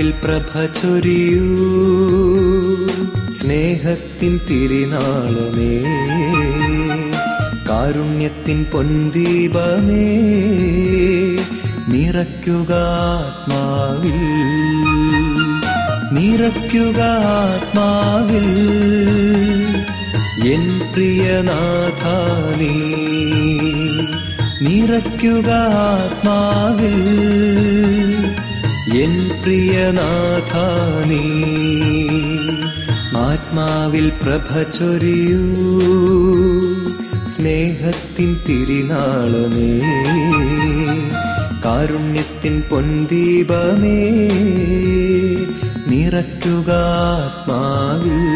ആത്മാവിൽ പ്രഭ ചൊരിയൂ. സ്നേഹത്തിൻ തിരിനാളമേ. കാരുണ്യത്തിൻ പൊൻദീപമേ. നിറയ്ക്കുക ആത്മാവിൽ. നിറയ്ക്കുക ആത്മാവിൽ. എൻ പ്രിയനാഥാനീ നിറയ്ക്കുക ആത്മാവിൽ. പ്രിയനാഥാനീ ആത്മാവിൽ പ്രഭ ചൊരിയൂ. സ്നേഹത്തിൻ തിരിനാളമേ. കാരുണ്യത്തിൻ പൊന്തീപമേ നിറയ്ക്കുക ആത്മാവിൽ.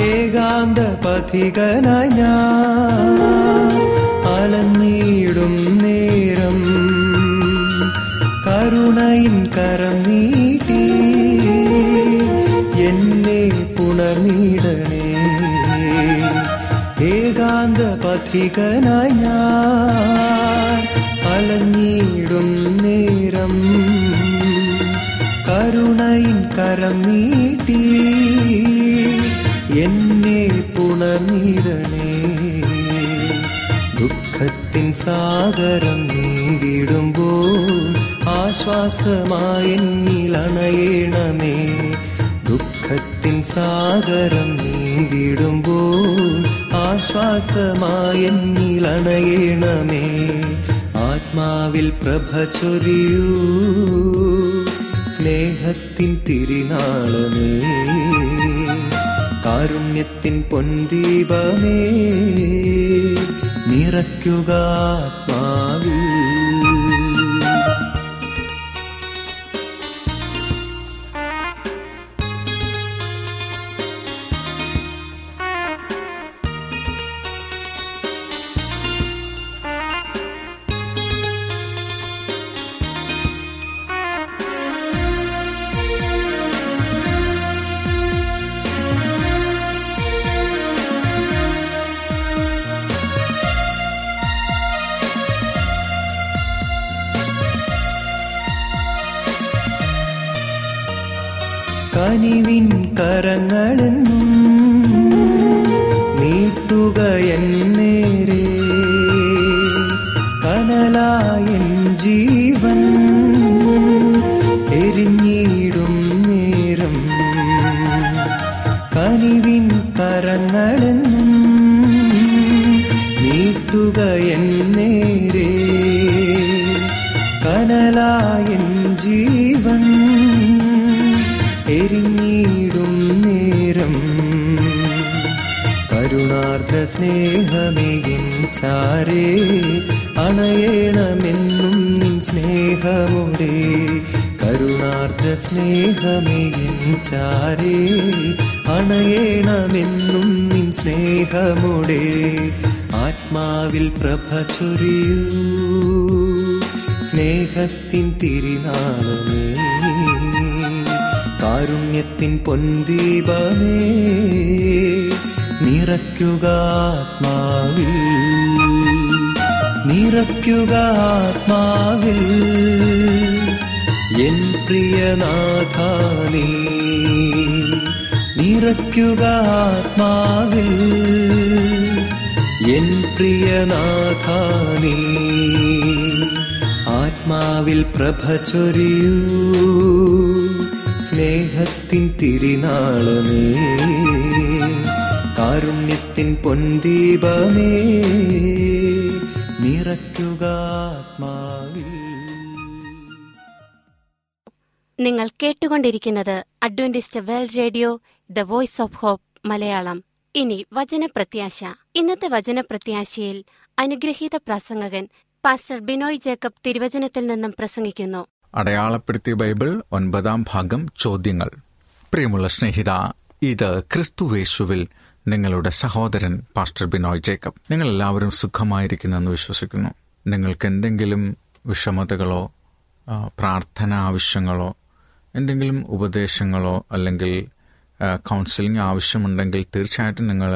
ഏകാന്ത പഥികനായ ഞാൻ അലഞ്ഞിടും നേരം കരുണയിൻ കരം നീട്ടി എന്നെ പുണർന്നിടണേ. ഏകാന്ത പഥികനായ ഞാൻ പുണർന്നിടണേ ദുഃഖത്തിൻ സാഗരം നീന്തിടുമ്പോൾ ആശ്വാസമായെന്നിലണയണമേ ദുഃഖത്തിൻ സാഗരം നീന്തിടുമ്പോൾ ആശ്വാസമായെന്നിലണയണമേ ആത്മാവിൽ പ്രഭ ചൊരിയൂ. സ്നേഹത്തിൻ തിരുനാളമേ. കാരുണ്യത്തിൻ പൊൻദീപമേ നിറയ്ക്കുക ആത്മാവിൽ. സ്നേഹമേകിൻ ചാരേ അണയണമെന്നും സ്നേഹമുടേ കരുണാർദ്ര സ്നേഹമേകിൻ ചാരേ അണയണമെന്നും നിൻ സ്നേഹമുടേ ആത്മാവിൽ പ്രഭ സ്നേഹത്തിൻ തിരിനാളമേ കാരുണ്യത്തിൻ പൊൻദീപമേ. നിറയ്ക്കുക ആത്മാവിൽ. നിറയ്ക്കുക ആത്മാവിൽ. എൻ പ്രിയനാഥാനീ നിറയ്ക്കുക ആത്മാവിൽ. എൻ പ്രിയനാഥാനീ ആത്മാവിൽ പ്രഭ ചൊരിയൂ. സ്നേഹത്തിൻ തിരിനാളമേ. കാരുണ്യത്തിൻ പൊൻദീപമേ നിറയ്ക്കുക ആത്മാവിൽ. നിങ്ങൾ കേട്ടുകൊണ്ടിരിക്കുന്നത് Adventist world radio the voice of hope Malayalam. ഇനി വചനപ്രത്യാശ. ഇന്നത്തെ വചനപ്രത്യാശയിൽ അനുഗ്രഹീത പ്രസംഗകൻ പാസ്റ്റർ ബിനോയ് ജേക്കബ് തിരുവചനത്തിൽ നിന്നും പ്രസംഗിക്കുന്നു. അടയാളപ്പെടുത്തിയ ബൈബിൾ ഒൻപതാം ഭാഗം ചോദ്യങ്ങൾ. പ്രിയമുള്ള സ്നേഹിത ഇത് ക്രിസ്തുവേശുവിൽ നിങ്ങളുടെ സഹോദരൻ പാസ്റ്റർ ബിനോയ് ജേക്കബ് നിങ്ങൾ എല്ലാവരും സുഖമായിരിക്കുന്നെന്ന് വിശ്വസിക്കുന്നു. നിങ്ങൾക്ക് എന്തെങ്കിലും വിഷമതകളോ പ്രാർത്ഥന ആവശ്യങ്ങളോ എന്തെങ്കിലും ഉപദേശങ്ങളോ അല്ലെങ്കിൽ കൗൺസിലിംഗ് ആവശ്യമുണ്ടെങ്കിൽ തീർച്ചയായിട്ടും നിങ്ങൾ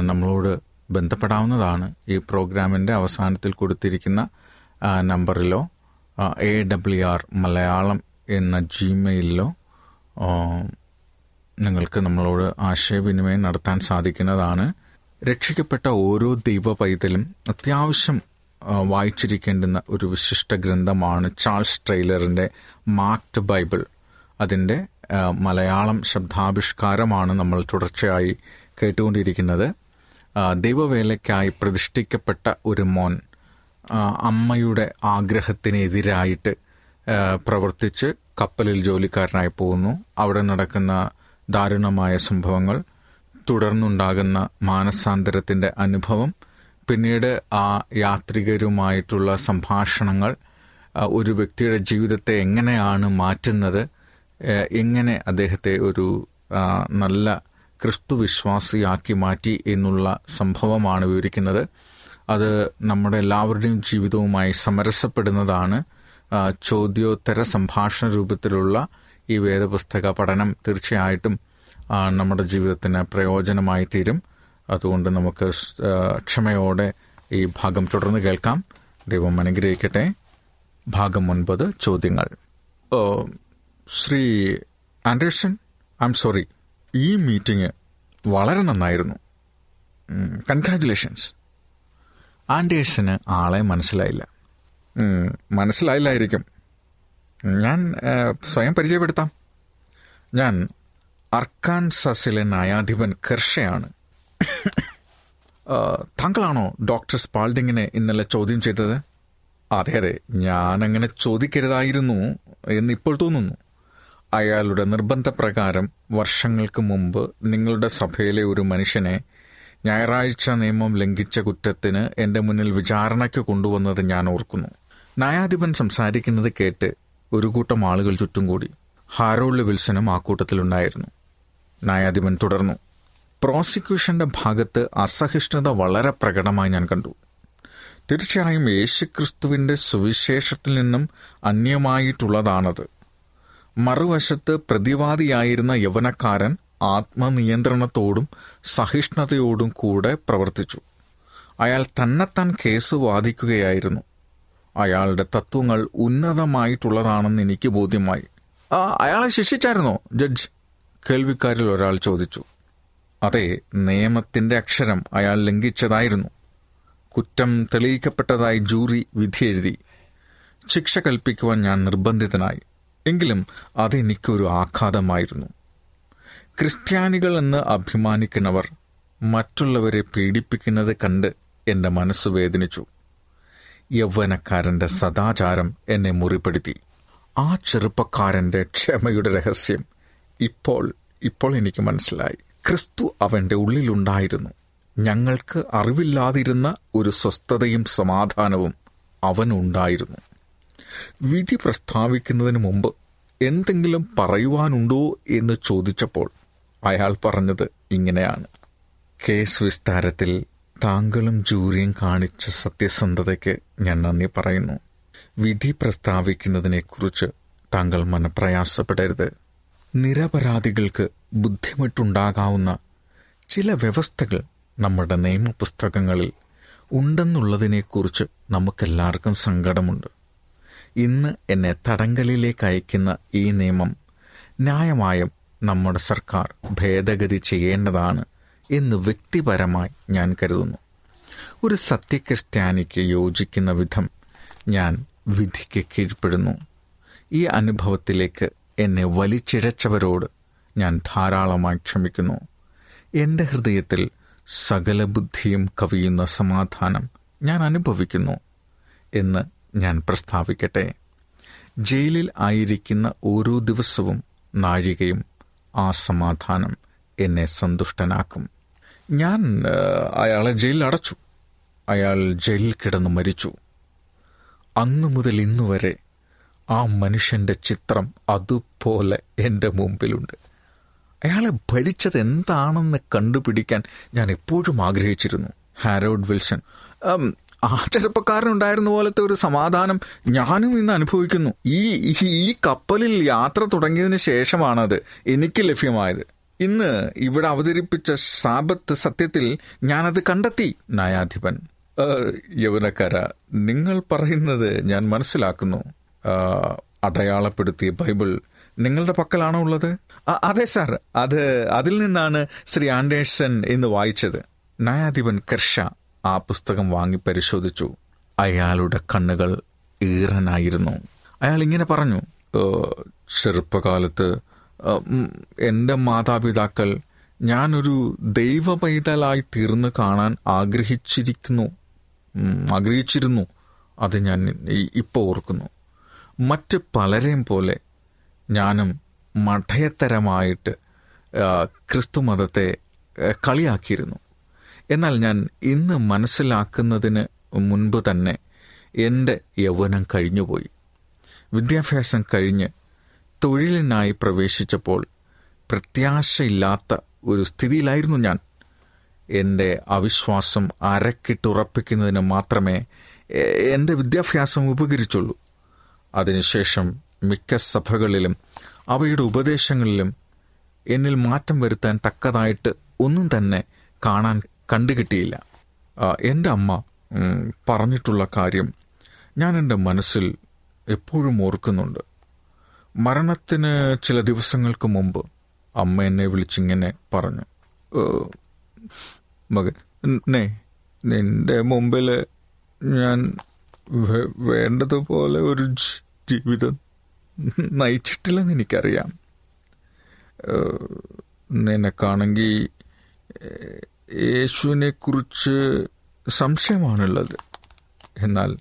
നമ്മളോട് ബന്ധപ്പെടാവുന്നതാണ്. ഈ പ്രോഗ്രാമിന്റെ അവസാനത്തിൽ കൊടുത്തിരിക്കുന്ന നമ്പറിലോ എ ഡബ്ല്യു ആർ മലയാളം എന്ന ജിമെയിലിലോ നിങ്ങൾക്ക് നമ്മളോട് ആശയവിനിമയം നടത്താൻ സാധിക്കുന്നതാണ്. രക്ഷിക്കപ്പെട്ട ഓരോ ദൈവ പൈതലും അത്യാവശ്യം വായിച്ചിരിക്കേണ്ടുന്ന ഒരു വിശിഷ്ട ഗ്രന്ഥമാണ് ചാൾസ് ട്രെയിലറിന്റെ മാക്ട് ബൈബിൾ. അതിന്റെ മലയാളം ശബ്ദാവിഷ്കാരമാണ് നമ്മൾ തുടർച്ചയായി കേട്ടുകൊണ്ടിരിക്കുന്നത്. ദൈവവേലയ്ക്കായി പ്രതിഷ്ഠിക്കപ്പെട്ട ഒരു മോൻ അമ്മയുടെ ആഗ്രഹത്തിനെതിരായിട്ട് പ്രവർത്തിച്ച് കപ്പലിൽ ജോലിക്കാരനായി പോകുന്നു. അവിടെ നടക്കുന്ന ദാരുണമായ സംഭവങ്ങൾ തുടർന്നുണ്ടാകുന്ന മാനസാന്തരത്തിന്റെ അനുഭവം പിന്നീട് ആ യാത്രികരുമായിട്ടുള്ള സംഭാഷണങ്ങൾ ഒരു വ്യക്തിയുടെ ജീവിതത്തെ എങ്ങനെയാണ് മാറ്റുന്നത് എങ്ങനെ അദ്ദേഹത്തെ ഒരു നല്ല ക്രിസ്തുവിശ്വാസിയാക്കി മാറ്റി എന്നുള്ള സംഭവമാണ് വിവരിക്കുന്നത്. അത് നമ്മുടെ എല്ലാവരുടെയും ജീവിതവുമായി സമരസപ്പെടുന്നതാണ് ചോദ്യോത്തര സംഭാഷണ രൂപത്തിലുള്ള ഈ വേദപുസ്തക പഠനം തീർച്ചയായിട്ടും നമ്മുടെ ജീവിതത്തിന് പ്രയോജനമായി തീരും. അതുകൊണ്ട് നമുക്ക് ക്ഷമയോടെ ഈ ഭാഗം തുടർന്ന് കേൾക്കാം. ദൈവം അനുഗ്രഹിക്കട്ടെ. ഭാഗം ഒൻപത് ചോദ്യങ്ങൾ. Shri Anderson I M sorry ഈ മീറ്റിംഗ് വളരെ നന്നായിരുന്നു. കൺഗ്രാജുലേഷൻസ്. ആൻഡേഴ്സന് ആളെ മനസ്സിലായില്ല. മനസ്സിലായില്ലായിരിക്കും. ഞാൻ സ്വയം പരിചയപ്പെടുത്താം. ഞാൻ അർക്കാൻസസിലെ ന്യായാധിപൻ കർഷയാണ് താങ്കളാണോ ഡോക്ടർ സ്പാൾഡിങ്ങിനെ ഇന്നലെ ചോദ്യം ചെയ്തത്? അതെ അതെ ഞാനങ്ങനെ ചോദിക്കരുതായിരുന്നു എന്നിപ്പോൾ തോന്നുന്നു. അയാളുടെ നിർബന്ധപ്രകാരം വർഷങ്ങൾക്ക് മുമ്പ് നിങ്ങളുടെ സഭയിലെ ഒരു മനുഷ്യനെ ഞായറാഴ്ച നിയമം ലംഘിച്ച കുറ്റത്തിന് എന്റെ മുന്നിൽ വിചാരണയ്ക്ക് കൊണ്ടുവന്നത് ഞാൻ ഓർക്കുന്നു. ന്യായാധിപൻ സംസാരിക്കുന്നത് കേട്ട് ഒരു കൂട്ടം ആളുകൾ ചുറ്റും കൂടി ഹാരോൾഡ് വിൽസനും ആ കൂട്ടത്തിലുണ്ടായിരുന്നു. ന്യായാധിപൻ തുടർന്നു. പ്രോസിക്യൂഷന്റെ ഭാഗത്ത് അസഹിഷ്ണുത വളരെ പ്രകടമായി ഞാൻ കണ്ടു. തീർച്ചയായും യേശുക്രിസ്തുവിന്റെ സുവിശേഷത്തിൽ നിന്നും അന്യമായിട്ടുള്ളതാണത്. മറുവശത്ത് പ്രതിവാദിയായിരുന്ന യവനക്കാരൻ ആത്മനിയന്ത്രണത്തോടും സഹിഷ്ണുതയോടും കൂടെ പ്രവർത്തിച്ചു. അയാൾ തന്നെത്താൻ കേസ് വാദിക്കുകയായിരുന്നു. അയാളുടെ തത്വങ്ങൾ ഉന്നതമായിട്ടുള്ളതാണെന്ന് എനിക്ക് ബോധ്യമായി. ആ അയാളെ ശിക്ഷിച്ചായിരുന്നോ ജഡ്ജ്? കേൾവിക്കാരിൽ ഒരാൾ ചോദിച്ചു. അതെ നിയമത്തിന്റെ അക്ഷരം അയാൾ ലംഘിച്ചതായിരുന്നു. കുറ്റം തെളിയിക്കപ്പെട്ടതായി ജൂറി വിധിയെഴുതി ശിക്ഷ കൽപ്പിക്കുവാൻ ഞാൻ നിർബന്ധിതനായി. എങ്കിലും അതെനിക്കൊരു ആഘാതമായിരുന്നു. ക്രിസ്ത്യാനികൾ എന്ന് അഭിമാനിക്കുന്നവർ മറ്റുള്ളവരെ പീഡിപ്പിക്കുന്നത് കണ്ട് എന്റെ മനസ്സ് വേദനിച്ചു. യൗവനക്കാരന്റെ സദാചാരം എന്നെ മുറിപ്പെടുത്തി. ആ ചെറുപ്പക്കാരന്റെ ക്ഷമയുടെ രഹസ്യം ഇപ്പോൾ ഇപ്പോൾ എനിക്ക് മനസ്സിലായി. ക്രിസ്തു അവന്റെ ഉള്ളിലുണ്ടായിരുന്നു. ഞങ്ങൾക്ക് അറിവില്ലാതിരുന്ന ഒരു സ്വസ്ഥതയും സമാധാനവും അവനുണ്ടായിരുന്നു. വിധി പ്രസ്താവിക്കുന്നതിന് മുമ്പ് എന്തെങ്കിലും പറയുവാനുണ്ടോ എന്ന് ചോദിച്ചപ്പോൾ അയാൾ പറഞ്ഞത് ഇങ്ങനെയാണ്. കേസ് വിസ്താരത്തിൽ താങ്കളും ജൂറിയും കാണിച്ച സത്യസന്ധതയ്ക്ക് ഞാൻ നന്ദി പറയുന്നു. വിധി പ്രസ്താവിക്കുന്നതിനെക്കുറിച്ച് താങ്കൾ മനപ്രയാസപ്പെടരുത്. നിരപരാധികൾക്ക് ബുദ്ധിമുട്ടുണ്ടാകാവുന്ന ചില വ്യവസ്ഥകൾ നമ്മുടെ നിയമപുസ്തകങ്ങളിൽ ഉണ്ടെന്നുള്ളതിനെക്കുറിച്ച് നമുക്കെല്ലാവർക്കും സങ്കടമുണ്ട്. ഇന്ന് എന്നെ തടങ്കലിലേക്ക് അയക്കുന്ന ഈ നിയമം ന്യായമായും നമ്മുടെ സർക്കാർ ഭേദഗതി ചെയ്യേണ്ടതാണ്. എന്ന് വ്യക്തിപരമായി ഞാൻ കരുതുന്നു. ഒരു സത്യക്രിസ്ത്യാനിക്ക് യോജിക്കുന്ന വിധം ഞാൻ വിധിക്ക് കീഴ്പ്പെടുന്നു. ഈ അനുഭവത്തിലേക്ക് എന്നെ വലിച്ചിഴച്ചവരോട് ഞാൻ ധാരാളമായി ക്ഷമിക്കുന്നു. എന്റെ ഹൃദയത്തിൽ സകല ബുദ്ധിയും കവിയുന്ന സമാധാനം ഞാൻ അനുഭവിക്കുന്നു എന്ന് ഞാൻ പ്രസ്താവിക്കട്ടെ. ജയിലിൽ ആയിരിക്കുന്ന ഓരോ ദിവസവും നാഴികയും ആ സമാധാനം എന്നെ സന്തുഷ്ടനാക്കും. ഞാൻ അയാളെ ജയിലിൽ അടച്ചു. അയാൾ ജയിലിൽ കിടന്ന് മരിച്ചു. അന്നു മുതൽ ഇന്നു വരെ ആ മനുഷ്യന്റെ ചിത്രം അതുപോലെ എന്റെ മുമ്പിലുണ്ട്. അയാളെ ഭരിച്ചത് എന്താണെന്ന് കണ്ടുപിടിക്കാൻ ഞാൻ എപ്പോഴും ആഗ്രഹിച്ചിരുന്നു. ഹാരോഡ് വിൽസൺ ആ ചെറുപ്പക്കാരനുണ്ടായിരുന്ന പോലത്തെ ഒരു സമാധാനം ഞാനും ഇന്ന് അനുഭവിക്കുന്നു. ഈ- ഈ കപ്പലിൽ യാത്ര തുടങ്ങിയതിന് ശേഷമാണത് എനിക്ക് ലഭ്യമായത്. ഇന്ന് ഇവിടെ അവതരിപ്പിച്ച സാപത്ത് സത്യത്തിൽ ഞാനത് കണ്ടെത്തി ന്യായാധിപൻ. "ആ, യൗവനക്കാര നിങ്ങൾ പറയുന്നത് ഞാൻ മനസ്സിലാക്കുന്നു. അടയാളപ്പെടുത്തിയ ബൈബിൾ നിങ്ങളുടെ പക്കലാണോ ഉള്ളത്? "അ- അതെ സാർ അത് അതിൽ നിന്നാണ് ശ്രീ ആൻഡേഴ്സൺ എന്ന് വായിച്ചത്. ന്യായാധിപൻ കർഷ ആ പുസ്തകം വാങ്ങി പരിശോധിച്ചു. അയാളുടെ കണ്ണുകൾ ഈറനായിരുന്നു. അയാൾ ഇങ്ങനെ പറഞ്ഞു "ഏ, ചെറുപ്പകാലത്ത് എന്റെ മാതാപിതാക്കൾ ഞാനൊരു ദൈവ പൈതലായി തീർന്ന് കാണാൻ ആഗ്രഹിച്ചിരിക്കുന്നു. ആഗ്രഹിച്ചിരുന്നു. അത് ഞാൻ ഇപ്പോൾ ഓർക്കുന്നു. മറ്റ് പലരെയും പോലെ ഞാനും മഠയത്തരമായിട്ട് ക്രിസ്തു മതത്തെ കളിയാക്കിയിരുന്നു. എന്നാൽ ഞാൻ ഇന്ന് മനസ്സിലാക്കുന്നതിന് മുൻപ് തന്നെ എന്റെ യൗവനം കഴിഞ്ഞുപോയി. വിദ്യാഭ്യാസം കഴിഞ്ഞ് തൊഴിലിനായി പ്രവേശിച്ചപ്പോൾ പ്രത്യാശയില്ലാത്ത ഒരു സ്ഥിതിയിലായിരുന്നു ഞാൻ. എന്റെ അവിശ്വാസം അരക്കിട്ടുറപ്പിക്കുന്നതിന് മാത്രമേ എന്റെ വിദ്യാഭ്യാസം ഉപകരിച്ചുള്ളൂ. അതിനുശേഷം മിക്ക സഭകളിലും അവയുടെ ഉപദേശങ്ങളിലും എന്നിൽ മാറ്റം വരുത്താൻ തക്കതായിട്ട് ഒന്നും തന്നെ കാണാൻ കണ്ടുകിട്ടിയില്ല. എന്റെ അമ്മ പറഞ്ഞിട്ടുള്ള കാര്യം ഞാൻ എന്റെ മനസ്സിൽ എപ്പോഴും ഓർക്കുന്നുണ്ട്. മരണത്തിന് ചില ദിവസങ്ങൾക്ക് മുമ്പ് അമ്മ എന്നെ വിളിച്ചിങ്ങനെ പറഞ്ഞു. "ഏ, മകൻ നേ നിന്റെ മുമ്പിൽ ഞാൻ വേണ്ടതുപോലെ ഒരു ജീവിതം നയിച്ചിട്ടില്ലെന്ന് എനിക്കറിയാം. നിനക്കാണെങ്കിൽ യേശുവിനെ കുറിച്ച് സംശയമാണുള്ളത്. എന്നാൽ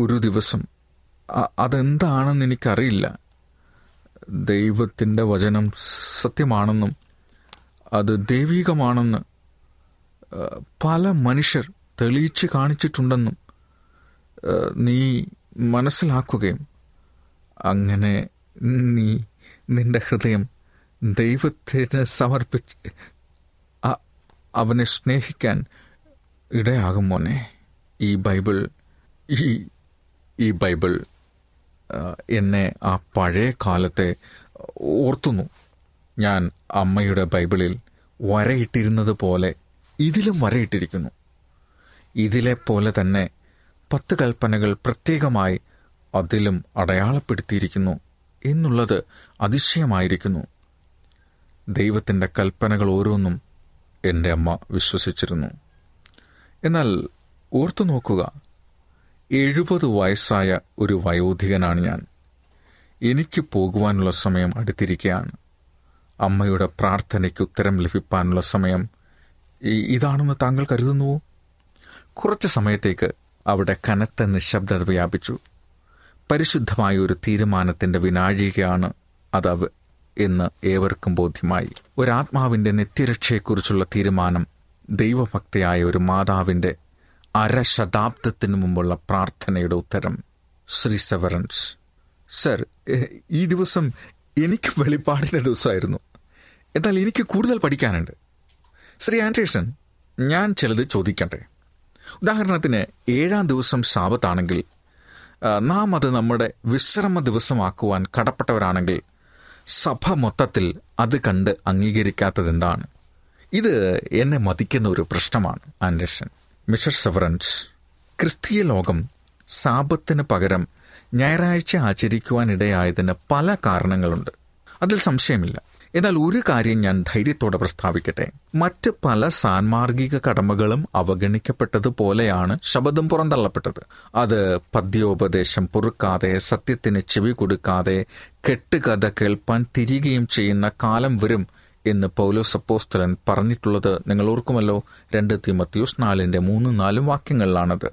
ഒരു ദിവസം അതെന്താണെന്ന് എനിക്കറിയില്ല. ദൈവത്തിന്റെ വചനം സത്യമാണെന്നും അത് ദൈവികമാണെന്ന് പല മനുഷ്യർ തെളിയിച്ച് കാണിച്ചിട്ടുണ്ടെന്നും നീ മനസ്സിലാക്കുകയും അങ്ങനെ നീ നിന്റെ ഹൃദയം ദൈവത്തിന് സമർപ്പിച്ച് അവനെ സ്നേഹിക്കാൻ ഇടയാകും മോനെ. ഈ ബൈബിൾ ഈ ഈ ബൈബിൾ എന്നെ ആ പഴയ കാലത്തെ ഓർത്തുന്നു. ഞാൻ അമ്മയുടെ ബൈബിളിൽ വരയിട്ടിരുന്നത് പോലെ ഇതിലും വരയിട്ടിരിക്കുന്നു. ഇതിലെ പോലെ തന്നെ പത്ത് കൽപ്പനകൾ പ്രത്യേകമായി അതിലും അടയാളപ്പെടുത്തിയിരിക്കുന്നു എന്നുള്ളത് അതിശയമായിരിക്കുന്നു. ദൈവത്തിന്റെ കൽപ്പനകൾ ഓരോന്നും എന്റെ അമ്മ വിശ്വസിച്ചിരുന്നു. എന്നാൽ ഓർത്തു നോക്കുക എഴുപത് വയസ്സായ ഒരു വയോധികനാണ് ഞാൻ. എനിക്ക് പോകുവാനുള്ള സമയം അടുത്തിരിക്കുകയാണ് അമ്മയുടെ പ്രാർത്ഥനയ്ക്ക് ഉത്തരം ലഭിക്കാനുള്ള സമയം ഇതാണെന്ന് താങ്കൾ കരുതുന്നുവോ? കുറച്ച് സമയത്തേക്ക് അവിടെ കനത്ത നിശബ്ദത വ്യാപിച്ചു. പരിശുദ്ധമായ ഒരു തീരുമാനത്തിന്റെ വിനാഴികയാണ് അതവ് എന്ന് ഏവർക്കും ബോധ്യമായി. ഒരാത്മാവിന്റെ നിത്യരക്ഷയെക്കുറിച്ചുള്ള തീരുമാനം ദൈവഭക്തയായ ഒരു മാതാവിന്റെ അരശതാബ്ദത്തിന് മുമ്പുള്ള പ്രാർത്ഥനയുടെ ഉത്തരം. ശ്രീ സെവറൻസ് സർ ഈ ദിവസം എനിക്ക് വെളിപ്പാടിന്റെ ദിവസമായിരുന്നു. എന്നാൽ എനിക്ക് കൂടുതൽ പഠിക്കാനുണ്ട്. ശ്രീ ആൻഡ്രേഴ്സൺ ഞാൻ ചിലത് ചോദിക്കട്ടെ? ഉദാഹരണത്തിന് ഏഴാം ദിവസം ശാപത്താണെങ്കിൽ നാം അത് നമ്മുടെ വിശ്രമ ദിവസമാക്കുവാൻ കടപ്പെട്ടവരാണെങ്കിൽ സഭ മൊത്തത്തിൽ അത് കണ്ട് അംഗീകരിക്കാത്തത് എന്താണ് ഇത് എന്നെ മതിക്കുന്ന ഒരു പ്രശ്നമാണ് ആൻഡേഴ്സൺ മിസ്റ്റർ സെവറൻസ് ക്രിസ്തീയ ലോകം സാപത്തിന് പകരം ഞായറാഴ്ച ആചരിക്കുവാനിടയായതിന് പല കാരണങ്ങളുണ്ട്. അതിൽ സംശയമില്ല. എന്നാൽ ഒരു കാര്യം ഞാൻ ധൈര്യത്തോടെ പ്രസ്താവിക്കട്ടെ. മറ്റ് പല സാൻമാർഗിക കടമകളും അവഗണിക്കപ്പെട്ടതുപോലെയാണ് ശബദം പുറന്തള്ളപ്പെട്ടത്. അത് പദ്യോപദേശം പൊറുക്കാതെ സത്യത്തിന് ചെവി കൊടുക്കാതെ കെട്ടുകഥ കേൾപ്പാൻ തിരികെയും ചെയ്യുന്ന കാലം വരും എന്ന് പൗലോസ് അപ്പോസ്തലൻ പറഞ്ഞിട്ടുള്ളത് നിങ്ങൾ ഓർക്കുമല്ലോ? രണ്ട് തിമത്യൂസ് നാലിന്റെ മൂന്നും നാലും വാക്യങ്ങളിലാണത്.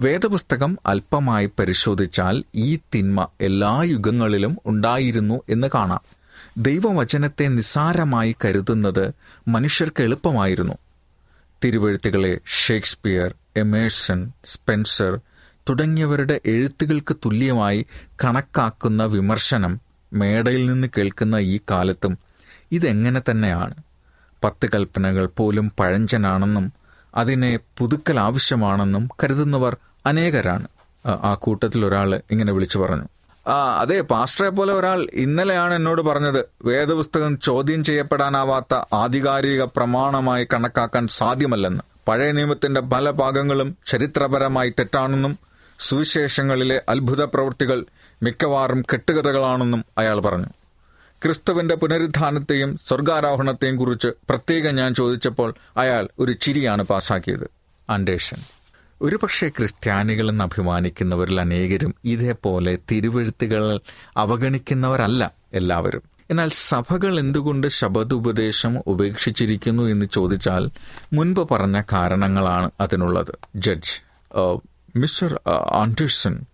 വേദപുസ്തകം അല്പമായി പരിശോധിച്ചാൽ ഈ തിന്മ എല്ലാ യുഗങ്ങളിലും ഉണ്ടായിരുന്നു എന്ന് കാണാം. ദൈവവചനത്തെ നിസ്സാരമായി കരുതുന്നത് മനുഷ്യർക്ക് എളുപ്പമായിരുന്നു. തിരുവഴുത്തുകളെ ഷേക്സ്പിയർ എമേഴ്സൺ സ്പെൻസർ തുടങ്ങിയവരുടെ എഴുത്തുകൾക്ക് തുല്യമായി കണക്കാക്കുന്ന വിമർശനം മേടയിൽ നിന്ന് കേൾക്കുന്ന ഈ കാലത്തും ഇതെങ്ങനെ തന്നെയാണ്? പത്ത് കൽപ്പനകൾ പോലും പഴഞ്ചനാണെന്നും അതിനെ പുതുക്കൽ ആവശ്യമാണെന്നും കരുതുന്നവർ അനേകരാണ്. ആ- കൂട്ടത്തിൽ ഒരാൾ ഇങ്ങനെ വിളിച്ചു പറഞ്ഞു. ആ അതെ പാസ്റ്ററെ പോലെ ഒരാൾ ഇന്നലെയാണ് എന്നോട് പറഞ്ഞത്. വേദപുസ്തകം ചോദ്യം ചെയ്യപ്പെടാനാവാത്ത ആധികാരിക പ്രമാണമായി കണക്കാക്കാൻ സാധ്യമല്ലെന്ന്. പഴയ നിയമത്തിന്റെ പല ഭാഗങ്ങളും ചരിത്രപരമായി തെറ്റാണെന്നും സുവിശേഷങ്ങളിലെ അത്ഭുത പ്രവൃത്തികൾ മിക്കവാറും കെട്ടുകഥകളാണെന്നും അയാൾ പറഞ്ഞു. ക്രിസ്തുവിന്റെ പുനരുദ്ധാനത്തെയും സ്വർഗാരോഹണത്തെയും കുറിച്ച് പ്രത്യേകം ഞാൻ ചോദിച്ചപ്പോൾ അയാൾ ഒരു ചിരിയാണ് പാസാക്കിയത് ആൻഡേഷൻ ഒരുപക്ഷെ ക്രിസ്ത്യാനികളെന്ന് അഭിമാനിക്കുന്നവരിൽ അനേകരും ഇതേപോലെ തിരുവഴുത്തുകൾ അവഗണിക്കുന്നവരല്ല എല്ലാവരും. എന്നാൽ സഭകൾ എന്തുകൊണ്ട് ശബദുപദേശം ഉപേക്ഷിച്ചിരിക്കുന്നു എന്ന് ചോദിച്ചാൽ മുൻപ് പറഞ്ഞ കാരണങ്ങളാണ് അതിനുള്ളത്. ജഡ്ജ് മിസ്റ്റർ ആൻഡേഴ്സൺ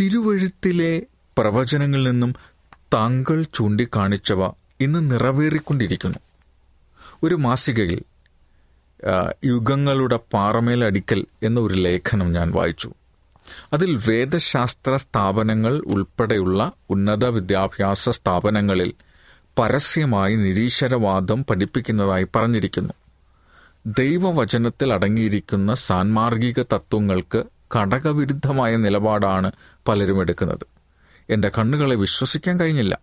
തിരുവഴുത്തിലെ പ്രവചനങ്ങളിൽ നിന്നും താങ്കൾ ചൂണ്ടിക്കാണിച്ചവ ഇന്ന് നിറവേറിക്കൊണ്ടിരിക്കുന്നു. ഒരു മാസികയിൽ യുഗങ്ങളുടെ പാറമേലടിക്കൽ എന്ന ഒരു ലേഖനം ഞാൻ വായിച്ചു. അതിൽ വേദശാസ്ത്ര സ്ഥാപനങ്ങൾ ഉൾപ്പെടെയുള്ള ഉന്നത വിദ്യാഭ്യാസ സ്ഥാപനങ്ങളിൽ പരസ്യമായി നിരീശ്വരവാദം പഠിപ്പിക്കുന്നതായി പറഞ്ഞിരിക്കുന്നു. ദൈവവചനത്തിൽ അടങ്ങിയിരിക്കുന്ന സാൻമാർഗിക തത്വങ്ങൾക്ക് ഘടകവിരുദ്ധമായ നിലപാടാണ് പലരും എടുക്കുന്നത്. എന്റെ കണ്ണുകളെ വിശ്വസിക്കാൻ കഴിഞ്ഞില്ല.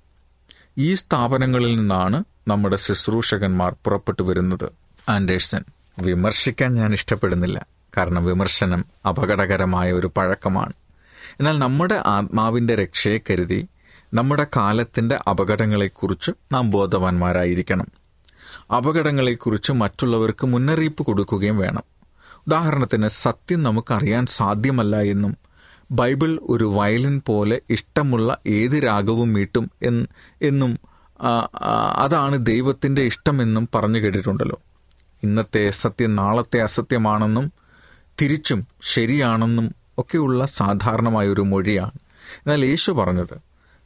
ഈ സ്ഥാപനങ്ങളിൽ നിന്നാണ് നമ്മുടെ ശുശ്രൂഷകന്മാർ പുറപ്പെട്ടു വരുന്നത്. ആൻഡേഴ്സൺ വിമർശിക്കാൻ ഞാൻ ഇഷ്ടപ്പെടുന്നില്ല. കാരണം വിമർശനം അപകടകരമായ ഒരു പഴക്കമാണ്. എന്നാൽ നമ്മുടെ ആത്മാവിന്റെ രക്ഷയെ കരുതി നമ്മുടെ കാലത്തിന്റെ അപകടങ്ങളെക്കുറിച്ച് നാം ബോധവാന്മാരായിരിക്കണം. അപകടങ്ങളെക്കുറിച്ച് മറ്റുള്ളവർക്ക് മുന്നറിയിപ്പ് കൊടുക്കുകയും വേണം. ഉദാഹരണത്തിന് സത്യം നമുക്കറിയാൻ സാധ്യമല്ല എന്നും ബൈബിൾ ഒരു വയലിൻ പോലെ ഇഷ്ടമുള്ള ഏത് രാഗവും മീട്ടും എന്ന് അതാണ് ദൈവത്തിന്റെ ഇഷ്ടമെന്നും പറഞ്ഞു കേട്ടിട്ടുണ്ടല്ലോ. ഇന്നത്തെ സത്യം നാളത്തെ അസത്യമാണെന്നും തിരിച്ചും ശരിയാണെന്നും ഒക്കെയുള്ള സാധാരണമായൊരു മൊഴിയാണ്. എന്നാൽ യേശു പറഞ്ഞത്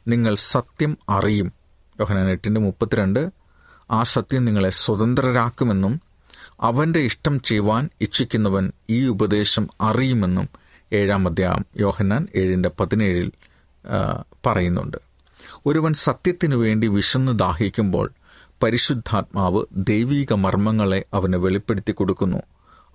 നിങ്ങൾ സത്യം അറിയും. യോഹനാൻ എട്ടിന്റെ മുപ്പത്തിരണ്ട് ആ സത്യം നിങ്ങളെ സ്വതന്ത്രരാക്കുമെന്നും അവന്റെ ഇഷ്ടം ചെയ്യുവാൻ ഇച്ഛിക്കുന്നവൻ ഈ ഉപദേശം അറിയുമെന്നും ഏഴാം അധ്യായം യോഹന്നാൻ ഏഴിന്റെ പതിനേഴിൽ പറയുന്നുണ്ട്. ഒരുവൻ സത്യത്തിനു വേണ്ടി വിശന്ന് ദാഹിക്കുമ്പോൾ പരിശുദ്ധാത്മാവ് ദൈവീക മർമ്മങ്ങളെ അവന് വെളിപ്പെടുത്തി കൊടുക്കുന്നു.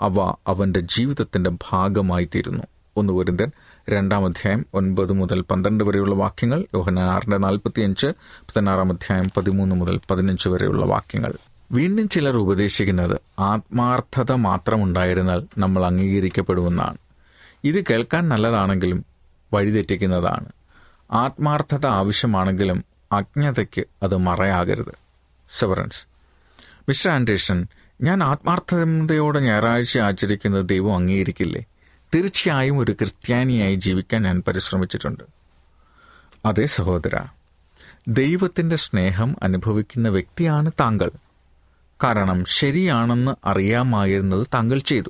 അവ അവന്റെ ജീവിതത്തിന്റെ ഭാഗമായിത്തീരുന്നു. ഒന്ന് വരുന്നൻ രണ്ടാം അധ്യായം ഒൻപത് മുതൽ പന്ത്രണ്ട് വരെയുള്ള വാക്യങ്ങൾ യോഹനാൻ ആറിന്റെ നാൽപ്പത്തിയഞ്ച് പതിനാറാം അധ്യായം പതിമൂന്ന് മുതൽ പതിനഞ്ച് വരെയുള്ള വാക്യങ്ങൾ. വീണ്ടും ചിലർ ഉപദേശിക്കുന്നത് ആത്മാർത്ഥത മാത്രമുണ്ടായിരുന്നാൽ നമ്മൾ അംഗീകരിക്കപ്പെടുമെന്നാണ്. ഇത് കേൾക്കാൻ നല്ലതാണെങ്കിലും വഴിതെറ്റിക്കുന്നതാണ്. ആത്മാർത്ഥത ആവശ്യമാണെങ്കിലും അജ്ഞതയ്ക്ക് അത് മറയാകരുത്. സെവറൻസ്. മിസ്റ്റർ ആൻഡേഴ്സൺ ഞാൻ ആത്മാർത്ഥതയോടെ ഞായറാഴ്ച ആചരിക്കുന്നത് ദൈവം അംഗീകരിക്കില്ലേ? തീർച്ചയായും ഒരു ക്രിസ്ത്യാനിയായി ജീവിക്കാൻ ഞാൻ പരിശ്രമിച്ചിട്ടുണ്ട്. അതെ സഹോദര ദൈവത്തിന്റെ സ്നേഹം അനുഭവിക്കുന്ന വ്യക്തിയാണ് താങ്കൾ. കാരണം ശരിയാണെന്ന് അറിയാമായിരുന്നത് താങ്കൾ ചെയ്തു.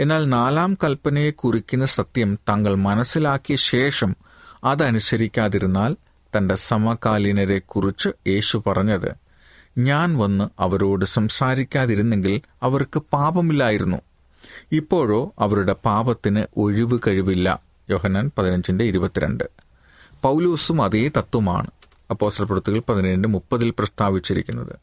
എന്നാൽ നാലാം കൽപ്പനയെ കുറിക്കുന്ന സത്യം താങ്കൾ മനസ്സിലാക്കിയ ശേഷം അതനുസരിക്കാതിരുന്നാൽ തന്റെ സമകാലീനരെ കുറിച്ച് യേശു പറഞ്ഞത് ഞാൻ വന്ന് അവരോട് സംസാരിക്കാതിരുന്നെങ്കിൽ അവർക്ക് പാപമില്ലായിരുന്നു. ഇപ്പോഴോ അവരുടെ പാപത്തിന് ഒഴിവ് കഴിവില്ല. യോഹനാൻ പതിനഞ്ചിന്റെ ഇരുപത്തിരണ്ട്. പൗലൂസും അതേ തത്വമാണ് അപ്പോസ്റ്റൽപ്പെടുത്തുകൾ പതിനേഴ് മുപ്പതിൽ പ്രസ്താവിച്ചിരിക്കുന്നത്.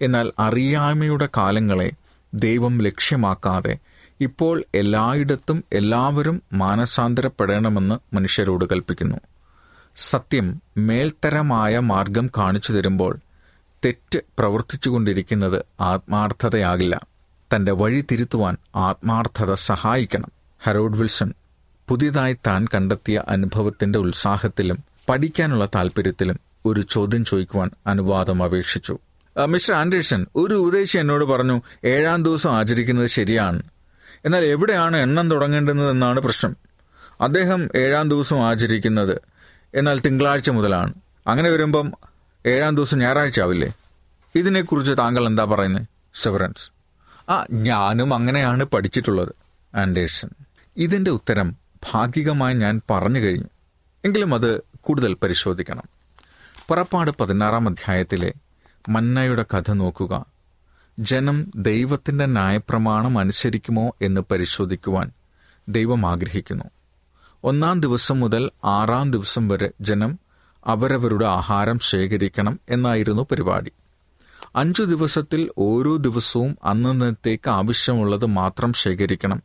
എന്നാൽ അറിയായ്മയുടെ കാലങ്ങളെ ദൈവം ലക്ഷ്യമാക്കാതെ ഇപ്പോൾ എല്ലായിടത്തും എല്ലാവരും മാനസാന്തരപ്പെടണമെന്ന് മനുഷ്യരോട് കൽപ്പിക്കുന്നു. സത്യം മേൽത്തരമായ മാർഗം കാണിച്ചു തരുമ്പോൾ തെറ്റ് പ്രവർത്തിച്ചുകൊണ്ടിരിക്കുന്നത് ആത്മാർത്ഥതയാകില്ല. തന്റെ വഴി തിരുത്തുവാൻ ആത്മാർത്ഥത സഹായിക്കണം. ഹരോഡ് വിൽസൺ പുതിയതായി താൻ കണ്ടെത്തിയ അനുഭവത്തിന്റെ ഉത്സാഹത്തിലും പഠിക്കാനുള്ള താല്പര്യത്തിലും ഒരു ചോദ്യം ചോദിക്കുവാൻ അനുവാദം അപേക്ഷിച്ചു. മിസ്റ്റർ ആൻഡേഴ്സൺ ഒരു ഉപദേശി എന്നോട് പറഞ്ഞു ഏഴാം ദിവസം ആചരിക്കുന്നത് ശരിയാണ്. എന്നാൽ എവിടെയാണ് എണ്ണം തുടങ്ങേണ്ടുന്നതെന്നാണ് പ്രശ്നം. അദ്ദേഹം ഏഴാം ദിവസം ആചരിക്കുന്നത് എന്നാൽ തിങ്കളാഴ്ച മുതലാണ്. അങ്ങനെ വരുമ്പം ഏഴാം ദിവസം ഞായറാഴ്ച ആവില്ലേ? ഇതിനെക്കുറിച്ച് താങ്കൾ എന്താ പറയുന്നത് സെവറൻസ്? ആ ഞാനും അങ്ങനെയാണ് പഠിച്ചിട്ടുള്ളത് ആൻഡേഴ്സൺ. ഇതിന്റെ ഉത്തരം ഭാഗികമായി ഞാൻ പറഞ്ഞു കഴിഞ്ഞു. എങ്കിലും അത് കൂടുതൽ പരിശോധിക്കണം. പുറപ്പാട് പതിനാറാം അധ്യായത്തിലെ മന്നയുടെ കഥ നോക്കുക. ജനം ദൈവത്തിന്റെ ന്യായപ്രമാണം അനുസരിക്കുമോ എന്ന് പരിശോധിക്കുവാൻ ദൈവം ആഗ്രഹിക്കുന്നു. ഒന്നാം ദിവസം മുതൽ ആറാം ദിവസം വരെ ജനം അവരവരുടെ ആഹാരം ശേഖരിക്കണം എന്നായിരുന്നു പരിപാടി. അഞ്ചു ദിവസത്തിൽ ഓരോ ദിവസവും അന്നത്തേക്ക് ആവശ്യമുള്ളത് മാത്രം ശേഖരിക്കണം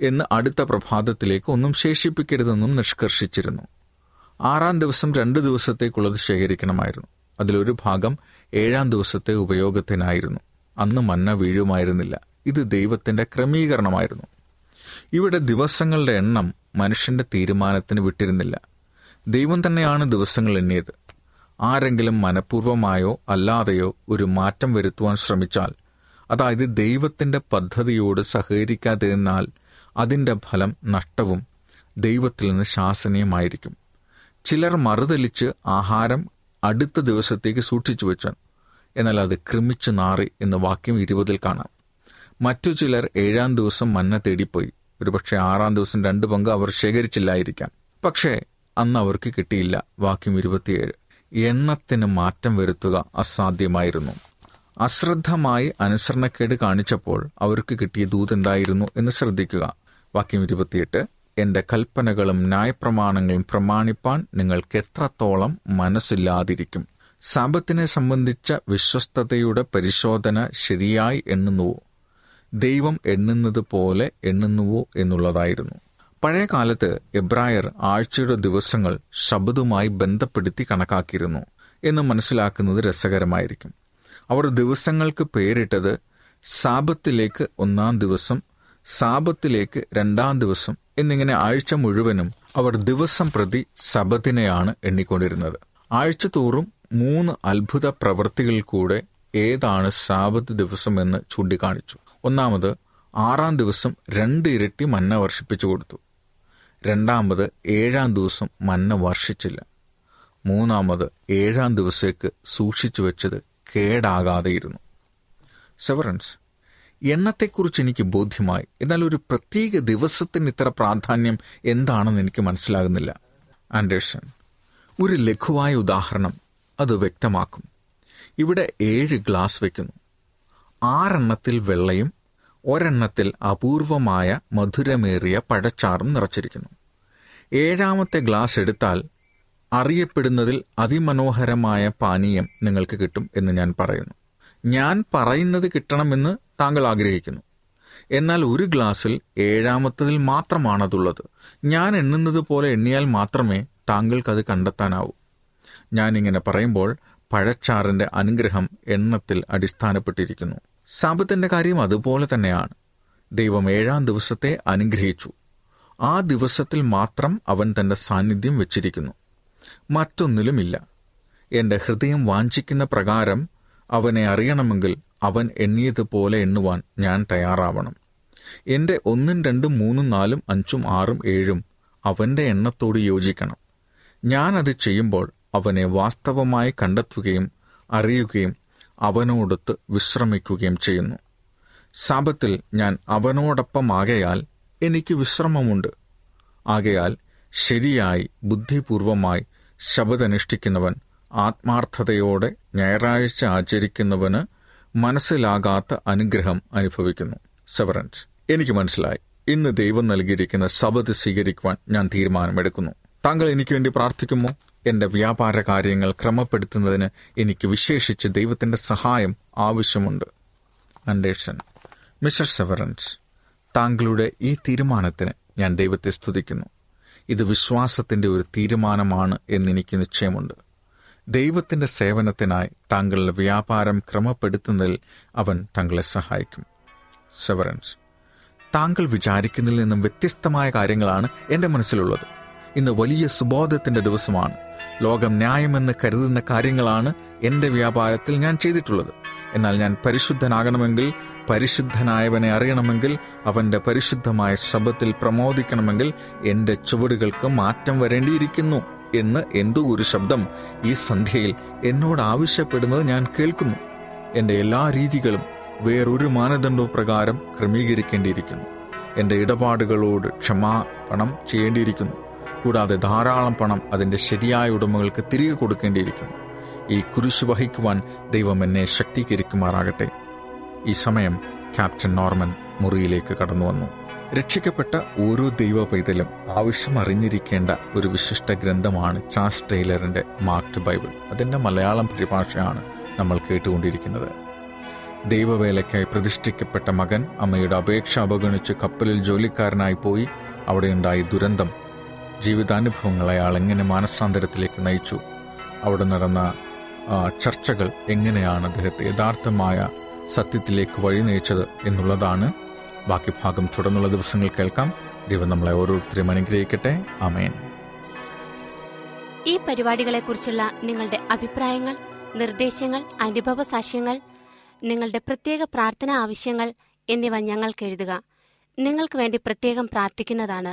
എന്ന് അടുത്ത പ്രഭാതത്തിലേക്ക് ഒന്നും ശേഷിപ്പിക്കരുതെന്നും നിഷ്കർഷിച്ചിരുന്നു. ആറാം ദിവസം രണ്ട് ദിവസത്തേക്കുള്ളത് ശേഖരിക്കണമായിരുന്നു. അതിലൊരു ഭാഗം ഏഴാം ദിവസത്തെ ഉപയോഗത്തിനായിരുന്നു. അന്ന് മന്ന വീഴുമായിരുന്നില്ല. ഇത് ദൈവത്തിന്റെ ക്രമീകരണമായിരുന്നു. ഇവിടെ ദിവസങ്ങളുടെ എണ്ണം മനുഷ്യന്റെ തീരുമാനത്തിന് വിട്ടിരുന്നില്ല. ദൈവം തന്നെയാണ് ദിവസങ്ങൾ എണ്ണിയത്. ആരെങ്കിലും മനഃപൂർവമായോ അല്ലാതെയോ ഒരു മാറ്റം വരുത്തുവാൻ ശ്രമിച്ചാൽ അതായത് ദൈവത്തിന്റെ പദ്ധതിയോട് സഹകരിക്കാതിരുന്നാൽ അതിന്റെ ഫലം നഷ്ടവും ദൈവത്തിൽ നിന്ന് ശാസനീയമായിരിക്കും. ചിലർ മറുതലിച്ച് ആഹാരം അടുത്ത ദിവസത്തേക്ക് സൂക്ഷിച്ചു വെച്ചു എന്നാൽ അത് ക്രമിച്ചു നാറി എന്ന് വാക്യം ഇരുപതിൽ കാണാം. മറ്റു ചിലർ ഏഴാം ദിവസം മന്ന തേടിപ്പോയി. ഒരുപക്ഷെ ആറാം ദിവസം രണ്ട് പങ്ക് അവർ ശേഖരിച്ചില്ലായിരിക്കാം. പക്ഷേ അന്ന് അവർക്ക് കിട്ടിയില്ല വാക്യം ഇരുപത്തിയേഴ്. എണ്ണത്തിന് മാറ്റം വരുത്തുക അസാധ്യമായിരുന്നു. അശ്രദ്ധമായി അനുസരണക്കേട് കാണിച്ചപ്പോൾ അവർക്ക് കിട്ടിയ ദൂതെന്തായിരുന്നു എന്ന് ശ്രദ്ധിക്കുക. വാക്യം ഇരുപത്തിയെട്ട്. എന്റെ കൽപ്പനകളും ന്യായപ്രമാണങ്ങളും പ്രമാണിപ്പാൻ നിങ്ങൾക്ക് എത്രത്തോളം മനസ്സില്ലാതിരിക്കും. സാപത്തിനെ സംബന്ധിച്ച വിശ്വസ്തതയുടെ പരിശോധന ശരിയായി എണ്ണുന്നുവോ? ദൈവം എണ്ണുന്നത് പോലെ എണ്ണുന്നുവോ എന്നുള്ളതായിരുന്നു. പഴയ കാലത്ത് എബ്രായർ ആഴ്ചയുടെ ദിവസങ്ങൾ ശബ്ദവുമായി ബന്ധപ്പെടുത്തി കണക്കാക്കിയിരുന്നു എന്ന് മനസ്സിലാക്കുന്നത് രസകരമായിരിക്കും. അവർ ദിവസങ്ങൾക്ക് പേരിട്ടത് സാപത്തിലേക്ക് ഒന്നാം ദിവസം സാപത്തിലേക്ക് രണ്ടാം ദിവസം എന്നിങ്ങനെ ആഴ്ച മുഴുവനും അവർ ദിവസം പ്രതി സബത്തിനെയാണ് എണ്ണിക്കൊണ്ടിരുന്നത്. ആഴ്ച തോറും മൂന്ന് അത്ഭുത പ്രവൃത്തികളിൽ കൂടെ ഏതാണ് സാപത്ത് ദിവസമെന്ന് ചൂണ്ടിക്കാണിച്ചു. ഒന്നാമത് ആറാം ദിവസം രണ്ട് ഇരട്ടി മന്ന വർഷിപ്പിച്ചു കൊടുത്തു. രണ്ടാമത് ഏഴാം ദിവസം മന്ന വർഷിച്ചില്ല. മൂന്നാമത് ഏഴാം ദിവസേക്ക് സൂക്ഷിച്ചു വെച്ചത് കേടാകാതെയിരുന്നു. സെവറൻസ് എണ്ണത്തെക്കുറിച്ച് എനിക്ക് ബോധ്യമായി. എന്നാൽ ഒരു പ്രത്യേക ദിവസത്തിന് ഇത്ര പ്രാധാന്യം എന്താണെന്ന് എനിക്ക് മനസ്സിലാകുന്നില്ല. ആൻഡേഴ്സൺ ഒരു ലഘുവായ ഉദാഹരണം. അത് വ്യക്തമാക്കും. ഇവിടെ ഏഴ് ഗ്ലാസ് വയ്ക്കുന്നു ആറെണ്ണത്തിൽ വെള്ളയും ഒരെണ്ണത്തിൽ അപൂർവമായ മധുരമേറിയ പഴച്ചാറും നിറച്ചിരിക്കുന്നു. ഏഴാമത്തെ ഗ്ലാസ് എടുത്താൽ അറിയപ്പെടുന്നതിൽ അതിമനോഹരമായ പാനീയം നിങ്ങൾക്ക് കിട്ടും എന്ന് ഞാൻ പറയുന്നു. ഞാൻ പറയുന്നത് കിട്ടണമെന്ന് താങ്കൾ ആഗ്രഹിക്കുന്നു. എന്നാൽ ഒരു ഗ്ലാസ്സിൽ ഏഴാമത്തതിൽ മാത്രമാണതുള്ളത്. ഞാൻ എണ്ണുന്നത് പോലെ എണ്ണിയാൽ മാത്രമേ താങ്കൾക്കത് കണ്ടെത്താനാവൂ. ഞാനിങ്ങനെ പറയുമ്പോൾ പഴച്ചാറിന്റെ അനുഗ്രഹം എണ്ണത്തിൽ അടിസ്ഥാനപ്പെട്ടിരിക്കുന്നു. സാപത്തിന്റെ കാര്യം അതുപോലെ തന്നെയാണ്. ദൈവം ഏഴാം ദിവസത്തെ അനുഗ്രഹിച്ചു. ആ ദിവസത്തിൽ മാത്രം അവൻ തന്റെ സാന്നിധ്യം വെച്ചിരിക്കുന്നു. മറ്റൊന്നിലുമില്ല. എന്റെ ഹൃദയം വാഞ്ചിക്കുന്ന പ്രകാരം അവനെ അറിയണമെങ്കിൽ അവൻ എണ്ണിയതുപോലെ എണ്ണുവാൻ ഞാൻ തയ്യാറാവണം. എന്റെ ഒന്നും രണ്ടും മൂന്നും നാലും അഞ്ചും ആറും ഏഴും അവന്റെ എണ്ണത്തോട് യോജിക്കണം. ഞാൻ അത് ചെയ്യുമ്പോൾ അവനെ വാസ്തവമായി കണ്ടെത്തുകയും അറിയുകയും അവനോടൊത്ത് വിശ്രമിക്കുകയും ചെയ്യുന്നു. ശാപത്തിൽ ഞാൻ അവനോടൊപ്പം അവനോടൊപ്പമാകയാൽ എനിക്ക് വിശ്രമമുണ്ട്. ആകയാൽ ശരിയായി ബുദ്ധിപൂർവമായി ശബദനുഷ്ഠിക്കുന്നവൻ ആത്മാർത്ഥതയോടെ ഞായറാഴ്ച ആചരിക്കുന്നവന് മനസ്സിലാകാത്ത അനുഗ്രഹം അനുഭവിക്കുന്നു. സെവറൻസ് എനിക്ക് മനസ്സിലായി. ഇന്ന് ദൈവം നൽകിയിരിക്കുന്ന ശബദ് സ്വീകരിക്കുവാൻ ഞാൻ തീരുമാനമെടുക്കുന്നു. താങ്കൾ എനിക്ക് വേണ്ടി പ്രാർത്ഥിക്കുമോ? എന്റെ വ്യാപാര കാര്യങ്ങൾ ക്രമപ്പെടുത്തുന്നതിന് എനിക്ക് വിശേഷിച്ച് ദൈവത്തിന്റെ സഹായം ആവശ്യമുണ്ട്. അണ്ടേഴ്സൺ മിസ്റ്റർ സെവറൻസ് താങ്കളുടെ ഈ തീരുമാനത്തിന് ഞാൻ ദൈവത്തെ സ്തുതിക്കുന്നു. ഇത് വിശ്വാസത്തിന്റെ ഒരു തീരുമാനമാണ് എന്നെനിക്ക് നിശ്ചയമുണ്ട്. ദൈവത്തിന്റെ സേവനത്തിനായി താങ്കളുടെ വ്യാപാരം ക്രമപ്പെടുത്തുന്നതിൽ അവൻ താങ്കളെ സഹായിക്കും. സെവറൻസ് താങ്കൾ വിചാരിക്കുന്നതിൽ നിന്നും വ്യത്യസ്തമായ കാര്യങ്ങളാണ് എന്റെ മനസ്സിലുള്ളത്. ഇന്ന് വലിയ സുബോധത്തിന്റെ ദിവസമാണ്. ലോകം ന്യായമെന്ന് കരുതുന്ന കാര്യങ്ങളാണ് എന്റെ വ്യാപാരത്തിൽ ഞാൻ ചെയ്തിട്ടുള്ളത്. എന്നാൽ ഞാൻ പരിശുദ്ധനാകണമെങ്കിൽ പരിശുദ്ധനായവനെ അറിയണമെങ്കിൽ അവന്റെ പരിശുദ്ധമായ ശബ്ദത്തിൽ പ്രമോദിക്കണമെങ്കിൽ എന്റെ ചുവടുകൾക്ക് മാറ്റം വരേണ്ടിയിരിക്കുന്നു എന്ന് എന്തോ ഒരു ശബ്ദം. ഈ സന്ധ്യയിൽ എന്നോട് ആവശ്യപ്പെടുന്നത് ഞാൻ കേൾക്കുന്നു. എന്റെ എല്ലാ രീതികളും വേറൊരു മാനദണ്ഡ പ്രകാരം ക്രമീകരിക്കേണ്ടിയിരിക്കുന്നു. എന്റെ ഇടപാടുകളോട് ക്ഷമാപണം ചെയ്യേണ്ടിയിരിക്കുന്നു. കൂടാതെ ധാരാളം പണം അതിന്റെ ശരിയായ ഉടമകൾക്ക് തിരികെ കൊടുക്കേണ്ടിയിരിക്കുന്നു. ഈ കുരിശ് വഹിക്കുവാൻ ദൈവം എന്നെ ശക്തീകരിക്കുമാറാകട്ടെ. ഈ സമയം ക്യാപ്റ്റൻ നോർമൻ മുറിയിലേക്ക് കടന്നു വന്നു. രക്ഷിക്കപ്പെട്ട ഓരോ ദൈവ പൈതലും ആവശ്യം അറിഞ്ഞിരിക്കേണ്ട ഒരു വിശിഷ്ട ഗ്രന്ഥമാണ് ചാൾസ് ടൈലറിന്റെ മാർക്ട് ബൈബിൾ. അതിന്റെ മലയാളം പരിഭാഷയാണ് നമ്മൾ കേട്ടുകൊണ്ടിരിക്കുന്നത്. ദൈവവേലയ്ക്കായി പ്രതിഷ്ഠിക്കപ്പെട്ട മകൻ അമ്മയുടെ അപേക്ഷ അവഗണിച്ച് കപ്പലിൽ ജോലിക്കാരനായി പോയി. അവിടെയുണ്ടായ ദുരന്തം ജീവിതാനുഭവങ്ങൾ അയാൾ എങ്ങനെ മാനസാന്തരത്തിലേക്ക് നയിച്ചു? അവിടെ നടന്ന ചർച്ചകൾ എങ്ങനെയാണ് അദ്ദേഹത്തെ യഥാർത്ഥമായ സത്യത്തിലേക്ക് വഴി നയിച്ചത് എന്നുള്ളതാണ് ബാക്കി ഭാഗം തുടർന്നുള്ള ദിവസങ്ങൾ കേൾക്കാം. ദൈവം നമ്മളെ ഓരോരുത്തരെയും അനുഗ്രഹിക്കട്ടെ. അമേൻ ഈ പരിപാടികളെക്കുറിച്ചുള്ള നിങ്ങളുടെ അഭിപ്രായങ്ങൾ നിർദ്ദേശങ്ങൾ അനുഭവ സാക്ഷ്യങ്ങൾ നിങ്ങളുടെ പ്രത്യേക പ്രാർത്ഥന ആവശ്യങ്ങൾ എന്നിവ ഞങ്ങൾക്ക് എഴുതുക. നിങ്ങൾക്ക് വേണ്ടി പ്രത്യേകം പ്രാർത്ഥിക്കുന്നതാണ്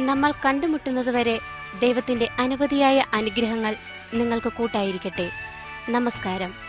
നമ്മൾ കണ്ടുമുട്ടുന്നതുവരെ ദൈവത്തിന്റെ അനവധിയായ അനുഗ്രഹങ്ങൾ നിങ്ങൾക്ക് കൂട്ടായിരിക്കട്ടെ. നമസ്കാരം.